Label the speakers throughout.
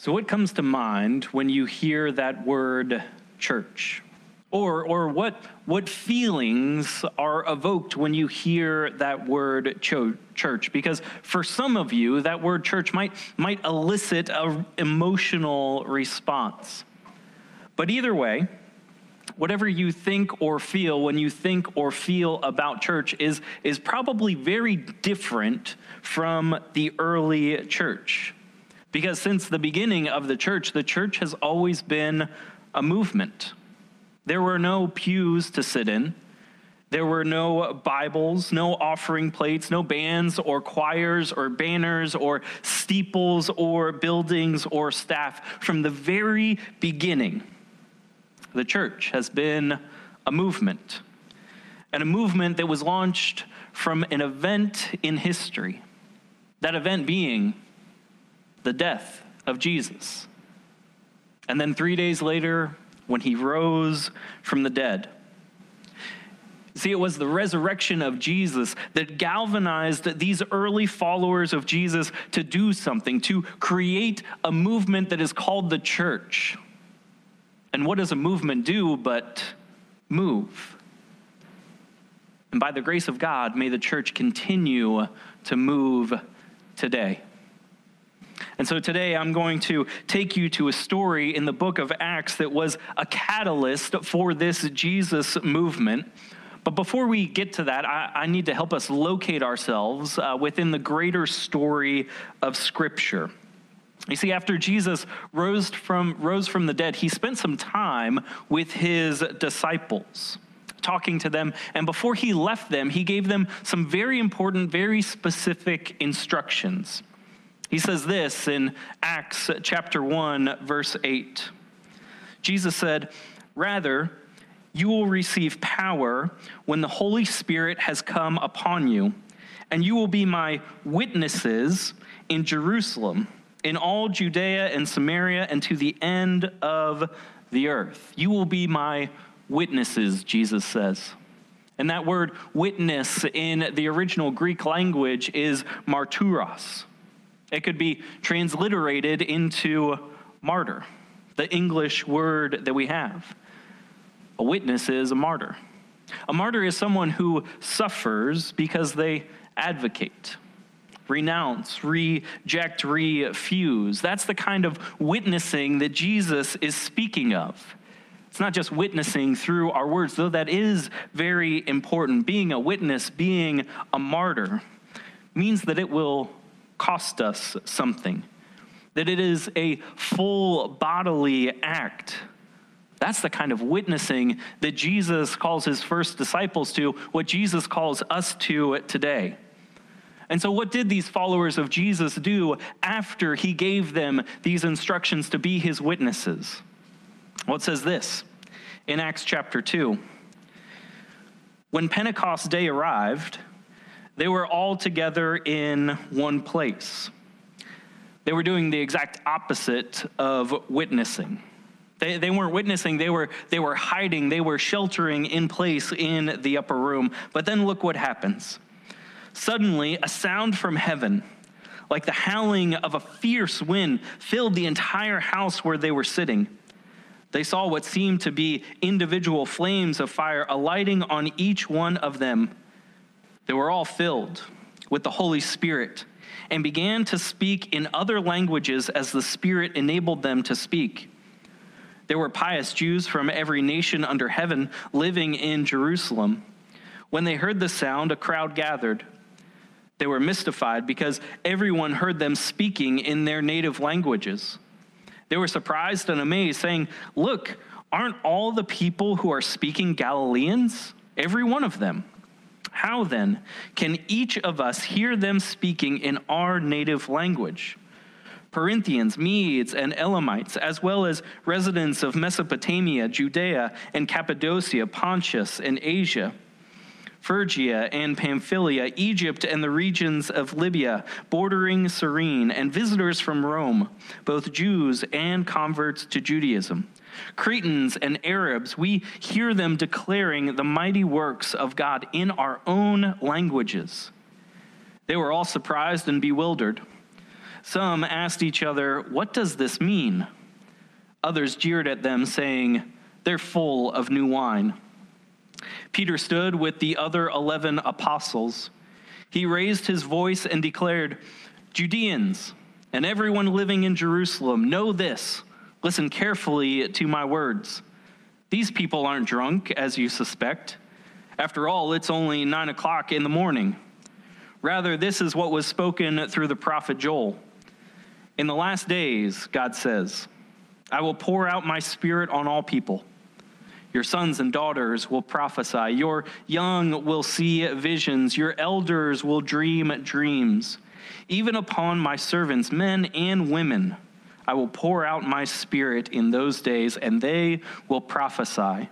Speaker 1: So, what comes to mind when you hear that word church? Or, or what, what feelings are evoked when you hear that word cho- church? Because for some of you, that word church might, might elicit an emotional response. But either way, whatever you think or feel when you think or feel about church is, is probably very different from the early church. Because since the beginning of the church, the church has always been a movement. There were no pews to sit in. There were no Bibles, no offering plates, no bands or choirs or banners or steeples or buildings or staff. From the very beginning, the church has been a movement, and a movement that was launched from an event in history. That event being the death of Jesus. And then three days later, when he rose from the dead. See, it was the resurrection of Jesus that galvanized these early followers of Jesus to do something, to create a movement that is called the church. And what does a movement do but move? And by the grace of God, may the church continue to move today. And so today I'm going to take you to a story in the book of Acts that was a catalyst for this Jesus movement. But before we get to that, I, I need to help us locate ourselves uh, within the greater story of Scripture. You see, after Jesus rose from, rose from the dead, he spent some time with his disciples, talking to them. And before he left them, he gave them some very important, very specific instructions. He says this in Acts chapter 1, verse 8. Jesus said, Rather, you will receive power when the Holy Spirit has come upon you, and you will be my witnesses in Jerusalem, in all Judea and Samaria, and to the end of the earth. You will be my witnesses, Jesus says. And that word witness in the original Greek language is marturos. It could be transliterated into martyr, the English word that we have. A witness is a martyr. A martyr is someone who suffers because they advocate, renounce, reject, refuse. That's the kind of witnessing that Jesus is speaking of. It's not just witnessing through our words, though that is very important. Being a witness, being a martyr, means that it will cost us something, that it is a full bodily act. That's the kind of witnessing that Jesus calls his first disciples to, what Jesus calls us to today. And so, what did these followers of Jesus do after he gave them these instructions to be his witnesses? Well, it says this in Acts chapter 2. When Pentecost day arrived, they were all together in one place. They were doing the exact opposite of witnessing. They, they weren't witnessing, they were, they were hiding, they were sheltering in place in the upper room. But then look what happens. Suddenly, a sound from heaven, like the howling of a fierce wind, filled the entire house where they were sitting. They saw what seemed to be individual flames of fire alighting on each one of them. They were all filled with the Holy Spirit and began to speak in other languages as the Spirit enabled them to speak. There were pious Jews from every nation under heaven living in Jerusalem. When they heard the sound, a crowd gathered. They were mystified because everyone heard them speaking in their native languages. They were surprised and amazed, saying, Look, aren't all the people who are speaking Galileans? Every one of them. How then can each of us hear them speaking in our native language? Parthians, Medes, and Elamites, as well as residents of Mesopotamia, Judea, and Cappadocia, Pontus, and Asia, Phrygia and Pamphylia, Egypt, and the regions of Libya, bordering Cyrene, and visitors from Rome, both Jews and converts to Judaism Cretans and Arabs, we hear them declaring the mighty works of God in our own languages. They were all surprised and bewildered. Some asked each other, What does this mean? Others jeered at them, saying, They're full of new wine. Peter stood with the other eleven apostles. He raised his voice and declared, Judeans and everyone living in Jerusalem, know this. Listen carefully to my words. These people aren't drunk, as you suspect. After all, it's only nine o'clock in the morning. Rather, this is what was spoken through the prophet Joel. In the last days, God says, I will pour out my spirit on all people. Your sons and daughters will prophesy. Your young will see visions. Your elders will dream dreams. Even upon my servants, men and women, I will pour out my spirit in those days, and they will prophesy.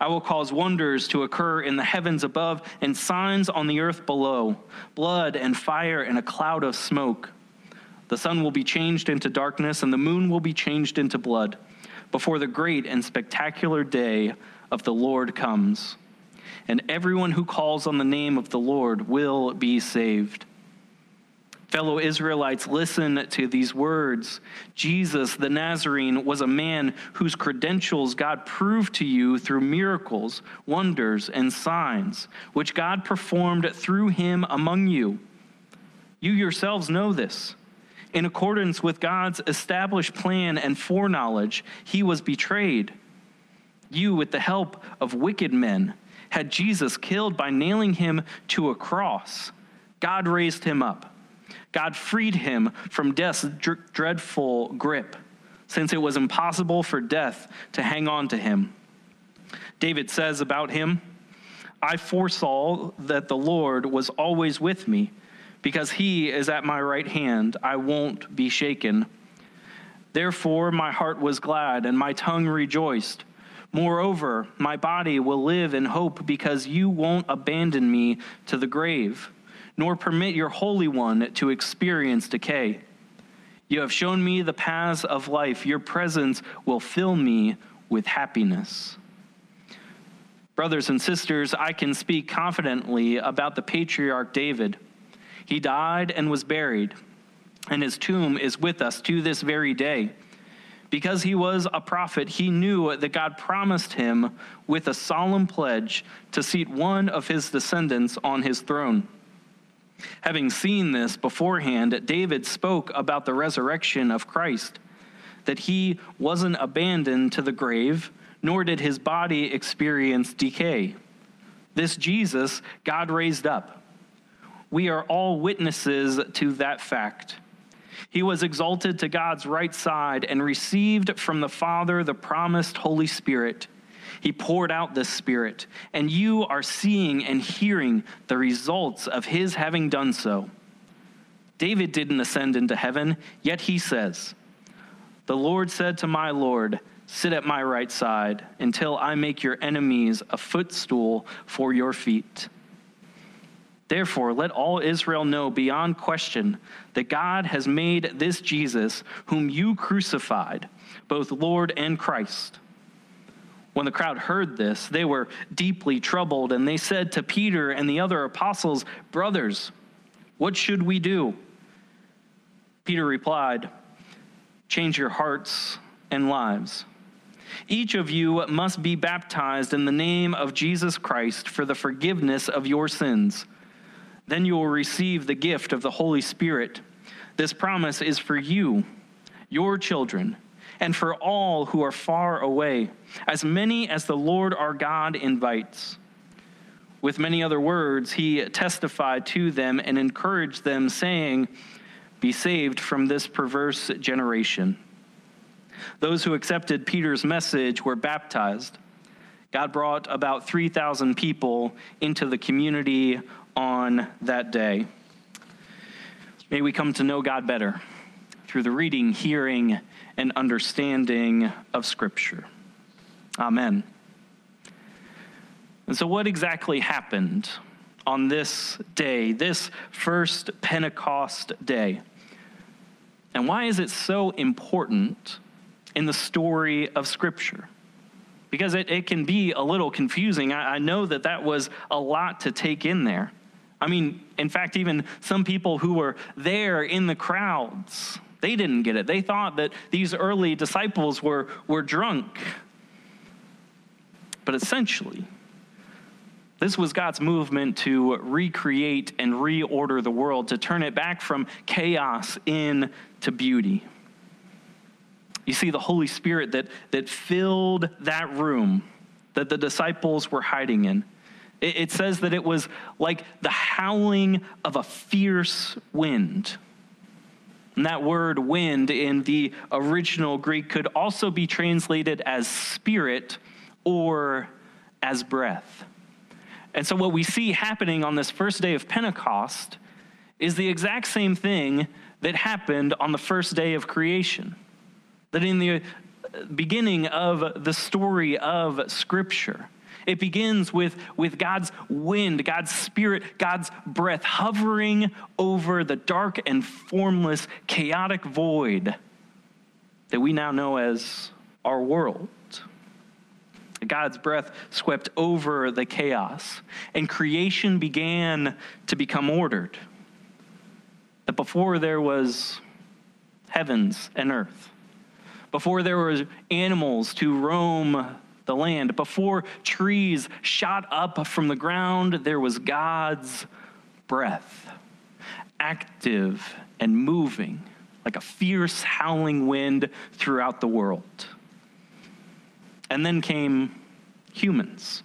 Speaker 1: I will cause wonders to occur in the heavens above and signs on the earth below blood and fire and a cloud of smoke. The sun will be changed into darkness, and the moon will be changed into blood before the great and spectacular day of the Lord comes. And everyone who calls on the name of the Lord will be saved. Fellow Israelites, listen to these words. Jesus, the Nazarene, was a man whose credentials God proved to you through miracles, wonders, and signs, which God performed through him among you. You yourselves know this in accordance with God's established plan and foreknowledge, he was betrayed. You, with the help of wicked men, had Jesus killed by nailing him to a cross. God raised him up. God freed him from death's dreadful grip, since it was impossible for death to hang on to him. David says about him, I foresaw that the Lord was always with me because he is at my right hand, I won't be shaken. Therefore, my heart was glad and my tongue rejoiced. Moreover, my body will live in hope because you won't abandon me to the grave, nor permit your Holy One to experience decay. You have shown me the paths of life. Your presence will fill me with happiness. Brothers and sisters, I can speak confidently about the patriarch David he died and was buried, and his tomb is with us to this very day. Because he was a prophet, he knew that God promised him with a solemn pledge to seat one of his descendants on his throne. Having seen this beforehand, David spoke about the resurrection of Christ, that he wasn't abandoned to the grave, nor did his body experience decay. This Jesus God raised up we are all witnesses to that fact. He was exalted to God's right side and received from the Father the promised Holy Spirit. He poured out this Spirit, and you are seeing and hearing the results of his having done so. David didn't ascend into heaven, yet he says, The Lord said to my Lord, Sit at my right side until I make your enemies a footstool for your feet. Therefore, let all Israel know beyond question that God has made this Jesus, whom you crucified, both Lord and Christ. When the crowd heard this, they were deeply troubled, and they said to Peter and the other apostles, Brothers, what should we do? Peter replied, Change your hearts and lives. Each of you must be baptized in the name of Jesus Christ for the forgiveness of your sins then you will receive the gift of the Holy Spirit. This promise is for you, your children, and for all who are far away, as many as the Lord our God invites. With many other words, he testified to them and encouraged them, saying, Be saved from this perverse generation. Those who accepted Peter's message were baptized. God brought about 3,000 people into the community on that day. May we come to know God better through the reading, hearing, and understanding of Scripture. Amen. And so, what exactly happened on this day, this first Pentecost day? And why is it so important in the story of Scripture? Because it, it can be a little confusing. I, I know that that was a lot to take in there. I mean, in fact, even some people who were there in the crowds, they didn't get it. They thought that these early disciples were, were drunk. But essentially, this was God's movement to recreate and reorder the world, to turn it back from chaos into beauty. You see, the Holy Spirit that, that filled that room that the disciples were hiding in. It, it says that it was like the howling of a fierce wind. And that word wind in the original Greek could also be translated as spirit or as breath. And so, what we see happening on this first day of Pentecost is the exact same thing that happened on the first day of creation. That in the beginning of the story of Scripture, it begins with, with God's wind, God's spirit, God's breath hovering over the dark and formless, chaotic void that we now know as our world. God's breath swept over the chaos, and creation began to become ordered. That before there was heavens and earth, before there were animals to roam the land, before trees shot up from the ground, there was God's breath, active and moving like a fierce howling wind throughout the world. And then came humans.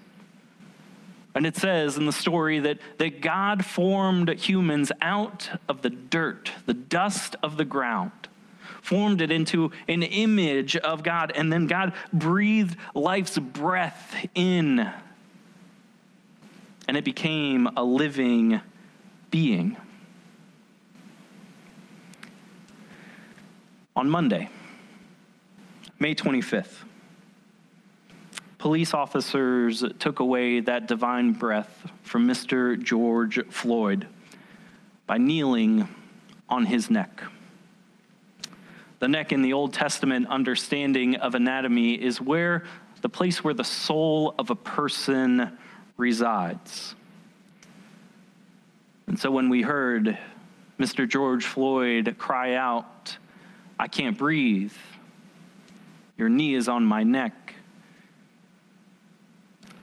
Speaker 1: And it says in the story that, that God formed humans out of the dirt, the dust of the ground, formed it into an image of God, and then God breathed life's breath in, and it became a living being. On Monday, May 25th, police officers took away that divine breath from Mr. George Floyd by kneeling on his neck. The neck in the Old Testament understanding of anatomy is where the place where the soul of a person resides. And so when we heard Mr. George Floyd cry out, I can't breathe, your knee is on my neck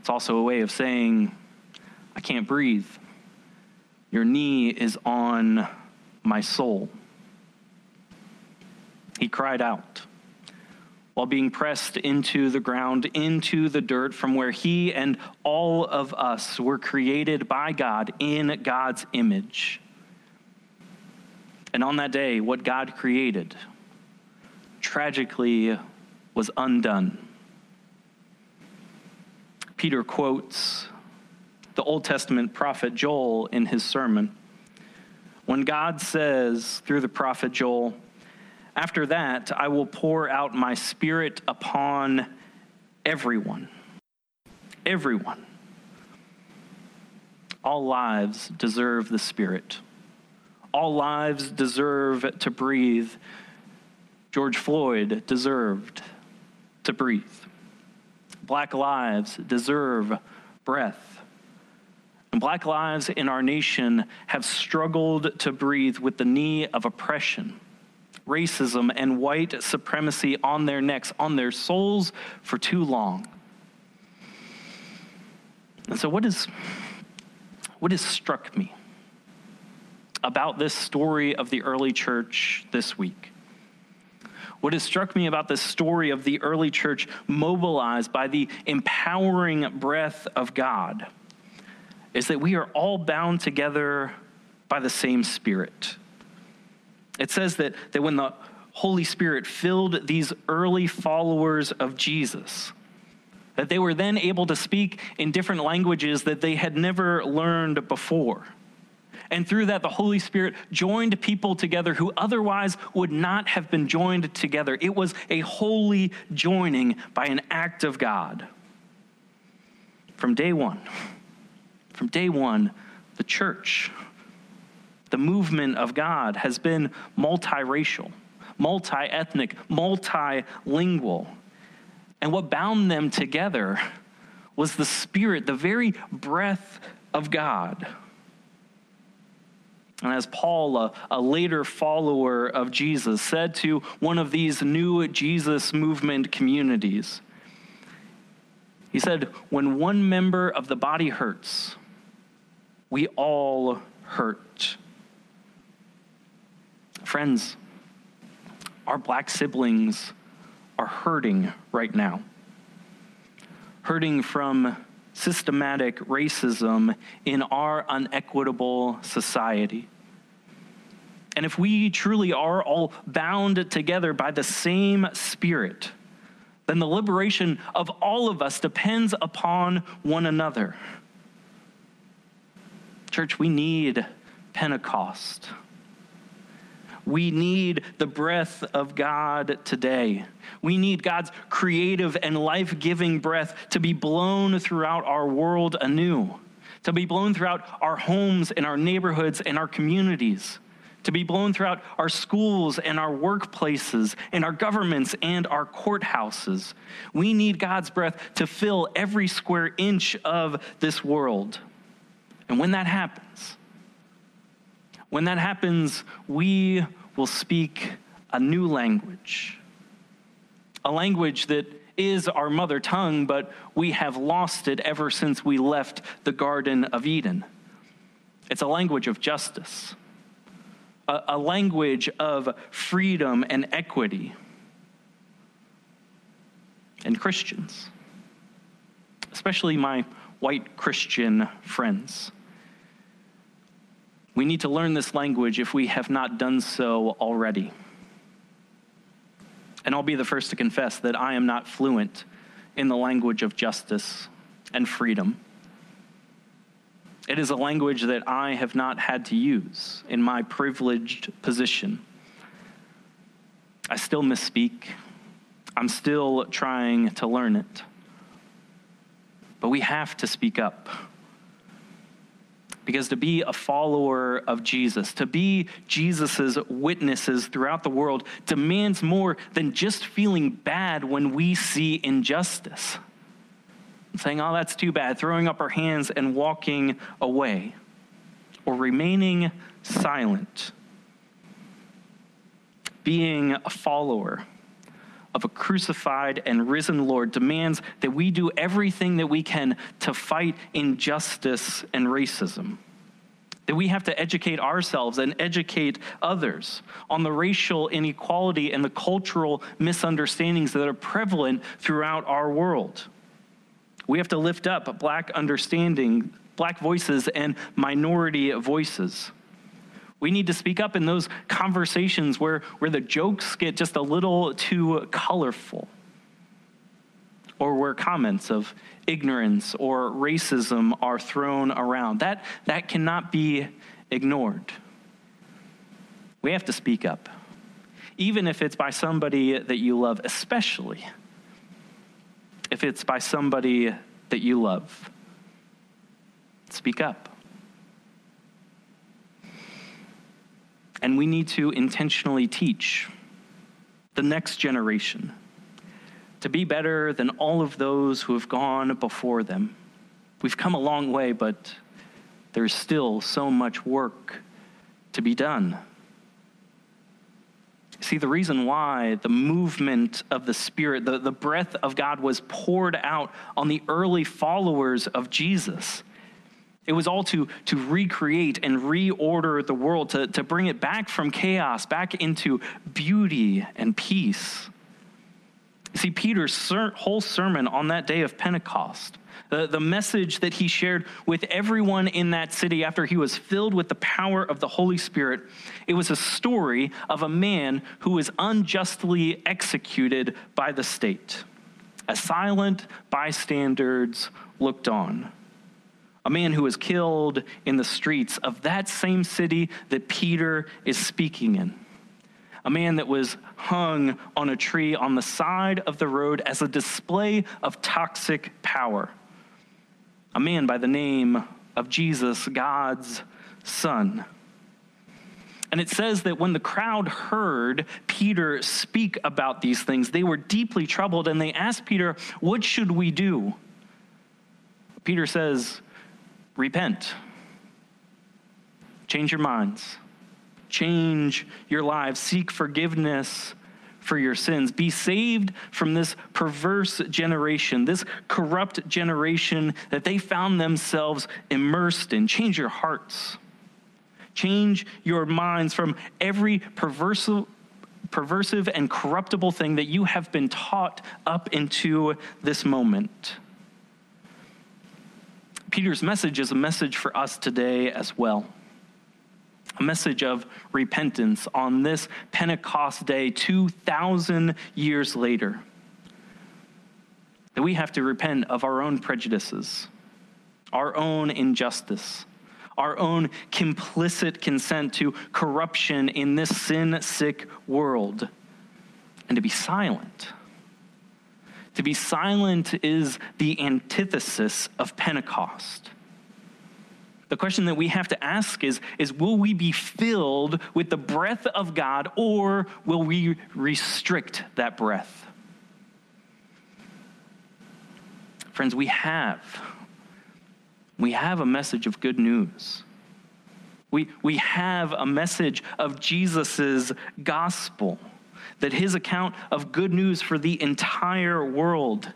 Speaker 1: it's also a way of saying, I can't breathe. Your knee is on my soul. He cried out while being pressed into the ground, into the dirt from where he and all of us were created by God in God's image. And on that day, what God created tragically was undone. Peter quotes the Old Testament prophet Joel in his sermon. When God says through the prophet Joel, After that, I will pour out my spirit upon everyone. Everyone. All lives deserve the Spirit. All lives deserve to breathe. George Floyd deserved to breathe. Black lives deserve breath. And black lives in our nation have struggled to breathe with the knee of oppression, racism, and white supremacy on their necks, on their souls for too long. And so, what, is, what has struck me about this story of the early church this week? What has struck me about the story of the early church mobilized by the empowering breath of God is that we are all bound together by the same Spirit. It says that, that when the Holy Spirit filled these early followers of Jesus, that they were then able to speak in different languages that they had never learned before. And through that, the Holy Spirit joined people together who otherwise would not have been joined together. It was a holy joining by an act of God. From day one, from day one, the church, the movement of God has been multiracial, multi ethnic, multilingual. And what bound them together was the Spirit, the very breath of God. And as Paul, a, a, later follower of Jesus, said to one of these new Jesus movement communities, he said, When one member of the body hurts, we all hurt. Friends, our black siblings are hurting right now. Hurting from systematic racism in our unequitable society. And if we truly are all bound together by the same Spirit, then the liberation of all of us depends upon one another. Church, we need Pentecost. We need the breath of God today. We need God's creative and life giving breath to be blown throughout our world anew, to be blown throughout our homes and our neighborhoods and our communities, to be blown throughout our schools and our workplaces and our governments and our courthouses. We need God's breath to fill every square inch of this world. And when that happens, when that happens, we will speak a new language, a language that is our mother tongue, but we have lost it ever since we left the Garden of Eden. It's a language of justice, a, a language of freedom and equity. And Christians, especially my white Christian friends, we need to learn this language if we have not done so already. And I'll be the first to confess that I am not fluent in the language of justice and freedom. It is a language that I have not had to use in my privileged position. I still misspeak. I'm still trying to learn it. But we have to speak up. Because to be a follower of Jesus, to be Jesus' witnesses throughout the world, demands more than just feeling bad when we see injustice. Saying, oh, that's too bad, throwing up our hands and walking away, or remaining silent. Being a follower of a crucified and risen Lord demands that we do everything that we can to fight injustice and racism. That we have to educate ourselves and educate others on the racial inequality and the cultural misunderstandings that are prevalent throughout our world. We have to lift up black understanding, black voices, and minority voices. We need to speak up in those conversations where, where the jokes get just a little too colorful, or where comments of ignorance or racism are thrown around. That, that cannot be ignored. We have to speak up, even if it's by somebody that you love, especially if it's by somebody that you love. Speak up. And we need to intentionally teach the next generation to be better than all of those who have gone before them. We've come a long way, but there's still so much work to be done. See, the reason why the movement of the Spirit, the, the breath of God was poured out on the early followers of Jesus it was all to, to recreate and reorder the world, to, to bring it back from chaos, back into beauty and peace. See, Peter's ser- whole sermon on that day of Pentecost, the, the message that he shared with everyone in that city after he was filled with the power of the Holy Spirit, it was a story of a man who was unjustly executed by the state. As silent bystanders looked on a man who was killed in the streets of that same city that Peter is speaking in. A man that was hung on a tree on the side of the road as a display of toxic power. A man by the name of Jesus, God's Son. And it says that when the crowd heard Peter speak about these things, they were deeply troubled and they asked Peter, What should we do? Peter says, repent. change your minds, change your lives, seek forgiveness for your sins. Be saved from this perverse generation, this corrupt generation that they found themselves immersed in. Change your hearts. Change your minds from every perversive, perversive and corruptible thing that you have been taught up into this moment. Peter's message is a message for us today as well a message of repentance on this Pentecost day 2,000 years later. That we have to repent of our own prejudices, our own injustice, our own complicit consent to corruption in this sin sick world, and to be silent. To be silent is the antithesis of Pentecost. The question that we have to ask is, is will we be filled with the breath of God or will we restrict that breath? Friends, we have. We have a message of good news. We, we have a message of Jesus' gospel, that his account of good news for the entire world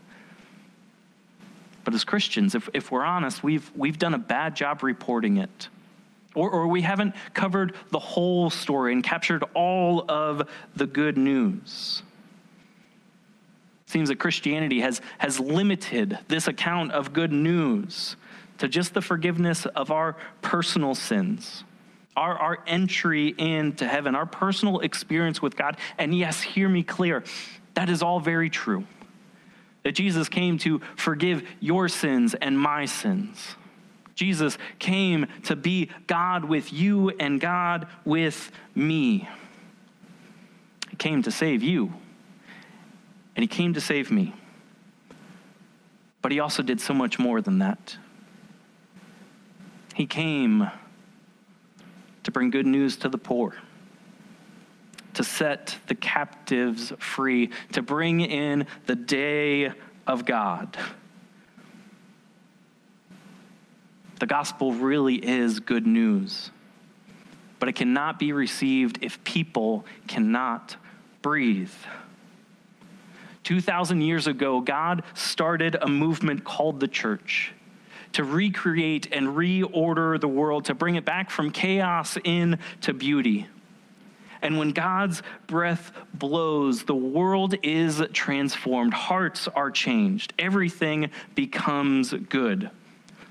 Speaker 1: but as Christians, if, if we're honest, we've, we've done a bad job reporting it. Or, or we haven't covered the whole story and captured all of the good news. Seems that Christianity has, has limited this account of good news to just the forgiveness of our personal sins, our, our entry into heaven, our personal experience with God. And yes, hear me clear, that is all very true that Jesus came to forgive your sins and my sins. Jesus came to be God with you and God with me. He came to save you, and He came to save me. But He also did so much more than that. He came to bring good news to the poor to set the captives free, to bring in the day of God. The gospel really is good news, but it cannot be received if people cannot breathe. 2,000 years ago, God started a movement called the church to recreate and reorder the world, to bring it back from chaos into beauty. And when God's breath blows, the world is transformed. Hearts are changed. Everything becomes good.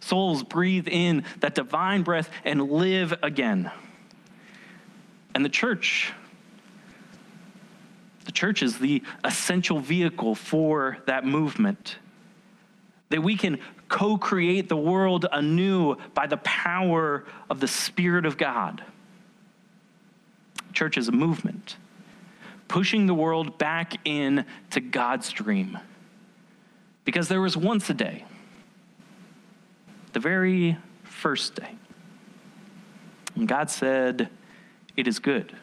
Speaker 1: Souls breathe in that divine breath and live again. And the church, the church is the essential vehicle for that movement. That we can co create the world anew by the power of the Spirit of God church is a movement, pushing the world back in to God's dream. Because there was once a day, the very first day, when God said, It is good.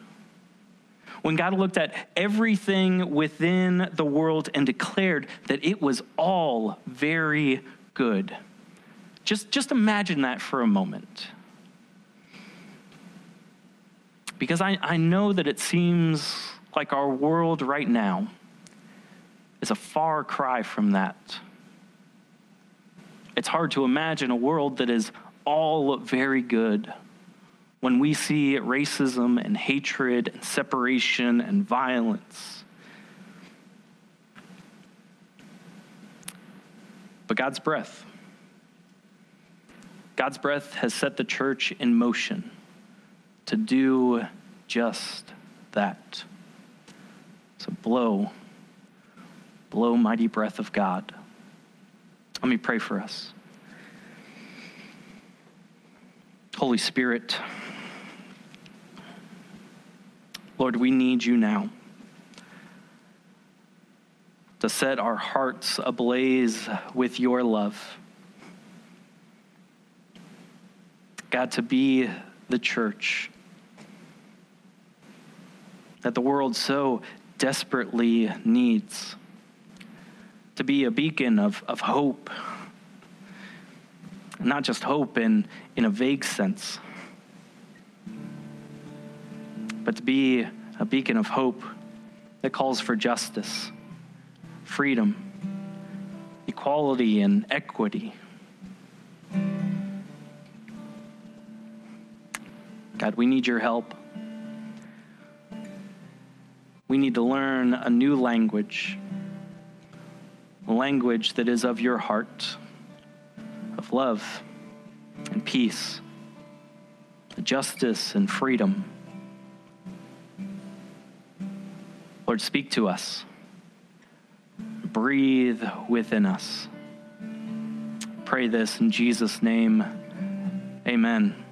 Speaker 1: When God looked at everything within the world and declared that it was all very good. Just, just imagine that for a moment. Because I, I know that it seems like our world right now is a far cry from that. It's hard to imagine a world that is all very good when we see racism and hatred and separation and violence. But God's breath, God's breath has set the church in motion to do just that. So blow, blow, mighty breath of God. Let me pray for us. Holy Spirit, Lord, we need you now to set our hearts ablaze with your love. God, to be the church that the world so desperately needs. To be a beacon of, of hope, not just hope in, in a vague sense, but to be a beacon of hope that calls for justice, freedom, equality, and equity. God, we need your help. We need to learn a new language, a language that is of your heart, of love and peace, justice and freedom. Lord, speak to us. Breathe within us. Pray this in Jesus' name. Amen.